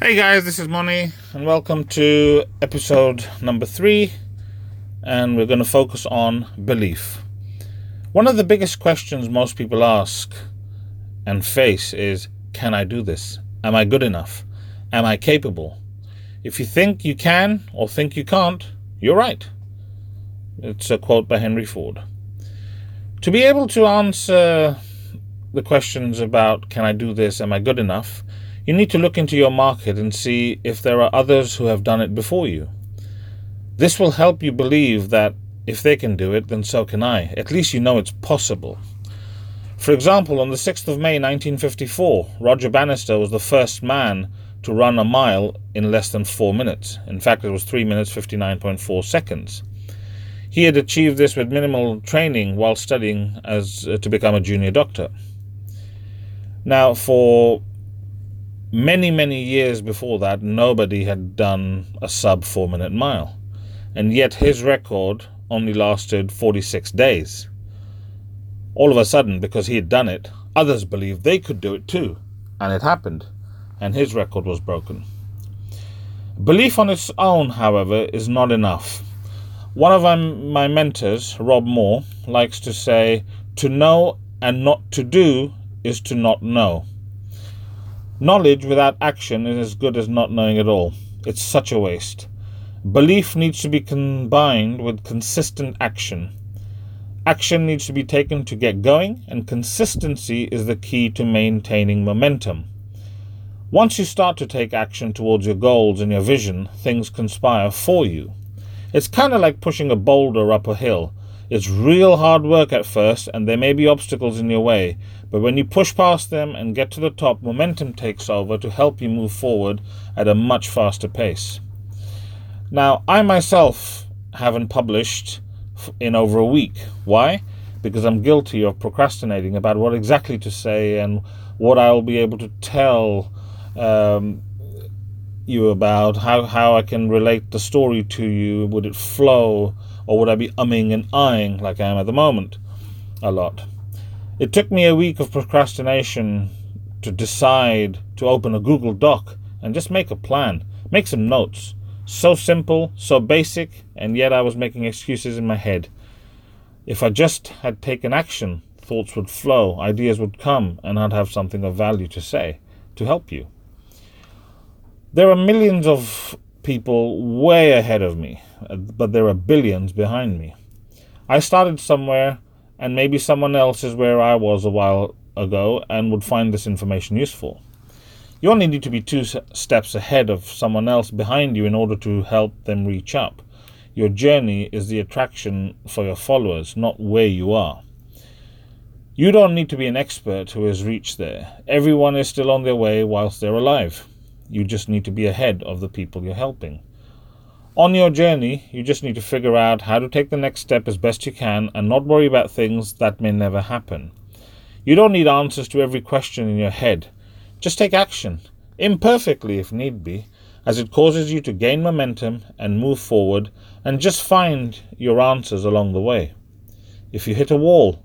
Hey guys, this is Moni, and welcome to episode number three. And we're going to focus on belief. One of the biggest questions most people ask and face is Can I do this? Am I good enough? Am I capable? If you think you can or think you can't, you're right. It's a quote by Henry Ford. To be able to answer the questions about Can I do this? Am I good enough? You need to look into your market and see if there are others who have done it before you. This will help you believe that if they can do it, then so can I. At least you know it's possible. For example, on the 6th of May 1954, Roger Bannister was the first man to run a mile in less than 4 minutes. In fact, it was 3 minutes 59.4 seconds. He had achieved this with minimal training while studying as uh, to become a junior doctor. Now, for many, many years before that, nobody had done a sub four minute mile. And yet his record only lasted 46 days. All of a sudden, because he had done it, others believed they could do it too. And it happened. And his record was broken. Belief on its own, however, is not enough. One of my mentors, Rob Moore, likes to say, to know and not to do is to not know. Knowledge without action is as good as not knowing at all. It's such a waste. Belief needs to be combined with consistent action. Action needs to be taken to get going, and consistency is the key to maintaining momentum. Once you start to take action towards your goals and your vision, things conspire for you. It's kind of like pushing a boulder up a hill. It's real hard work at first, and there may be obstacles in your way, but when you push past them and get to the top, momentum takes over to help you move forward at a much faster pace. Now, I myself haven't published in over a week. Why? Because I'm guilty of procrastinating about what exactly to say and what I'll be able to tell um, you about, how, how I can relate the story to you. Would it flow? Or would I be umming and eyeing like I am at the moment? A lot. It took me a week of procrastination to decide to open a Google Doc and just make a plan, make some notes. So simple, so basic, and yet I was making excuses in my head. If I just had taken action, thoughts would flow, ideas would come, and I'd have something of value to say to help you. There are millions of people way ahead of me, uh, but there are billions behind me. I started somewhere, and maybe someone else is where I was a while ago and would find this information useful. You only need to be two steps ahead of someone else behind you in order to help them reach up. Your journey is the attraction for your followers, not where you are. You don't need to be an expert who has reached there. Everyone is still on their way whilst they're alive. You just need to be ahead of the people you're helping. On your journey, you just need to figure out how to take the next step as best you can and not worry about things that may never happen. You don't need answers to every question in your head. Just take action, imperfectly if need be, as it causes you to gain momentum and move forward and just find your answers along the way. If you hit a wall,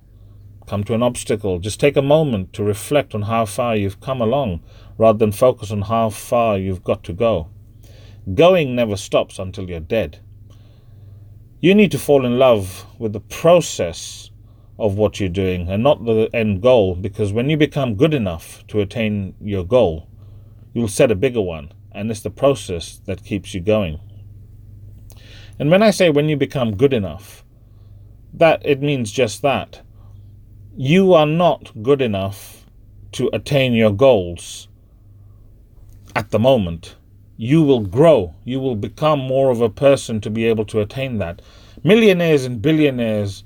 come to an obstacle, just take a moment to reflect on how far you've come along rather than focus on how far you've got to go. Going never stops until you're dead. You need to fall in love with the process of what you're doing and not the end goal because when you become good enough to attain your goal, you'll set a bigger one, and it's the process that keeps you going. And when I say when you become good enough, that it means just that. You are not good enough to attain your goals at the moment. You will grow. You will become more of a person to be able to attain that. Millionaires and billionaires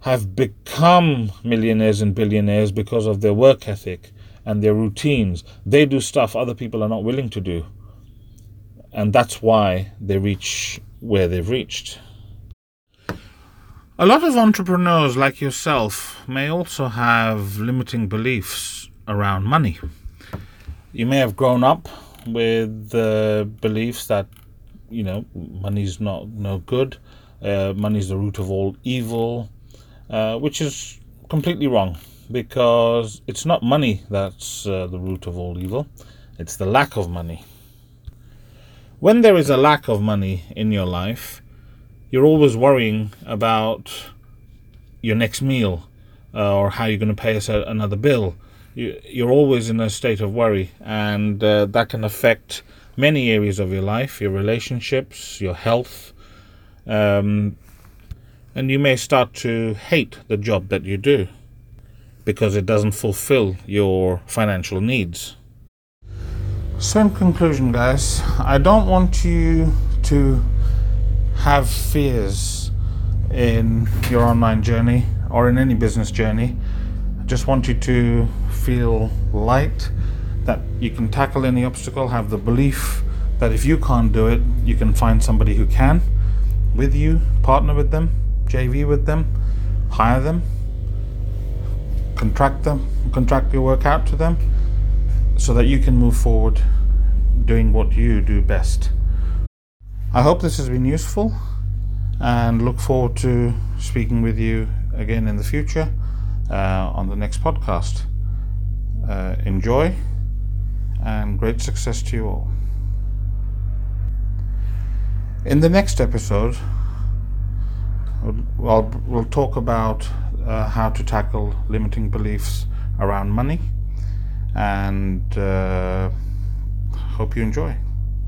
have become millionaires and billionaires because of their work ethic and their routines. They do stuff other people are not willing to do. And that's why they reach where they've reached. A lot of entrepreneurs like yourself may also have limiting beliefs around money you may have grown up with the beliefs that you know money's not no good, uh, money's the root of all evil, uh, which is completely wrong because it's not money that's uh, the root of all evil. it's the lack of money. When there is a lack of money in your life, you're always worrying about your next meal uh, or how you're going to pay us a, another bill. You, are always in a state of worry, and uh, that can affect many areas of your life your relationships, your health. Um, and you may start to hate the job that you do because it doesn't fulfill your financial needs. So, in conclusion, guys, I don't want you to have fears in your online journey or in any business journey. I just want you to feel light, that you can tackle any obstacle, have the belief that if you can't do it, you can find somebody who can with you, partner with them, JV with them, hire them, contract them, contract your work out to them, so that you can move forward doing what you do best. I hope this has been useful and look forward to speaking with you again in the future uh, on the next podcast. Uh, enjoy and great success to you all. In the next episode, we'll, we'll talk about uh, how to tackle limiting beliefs around money and uh, hope you enjoy.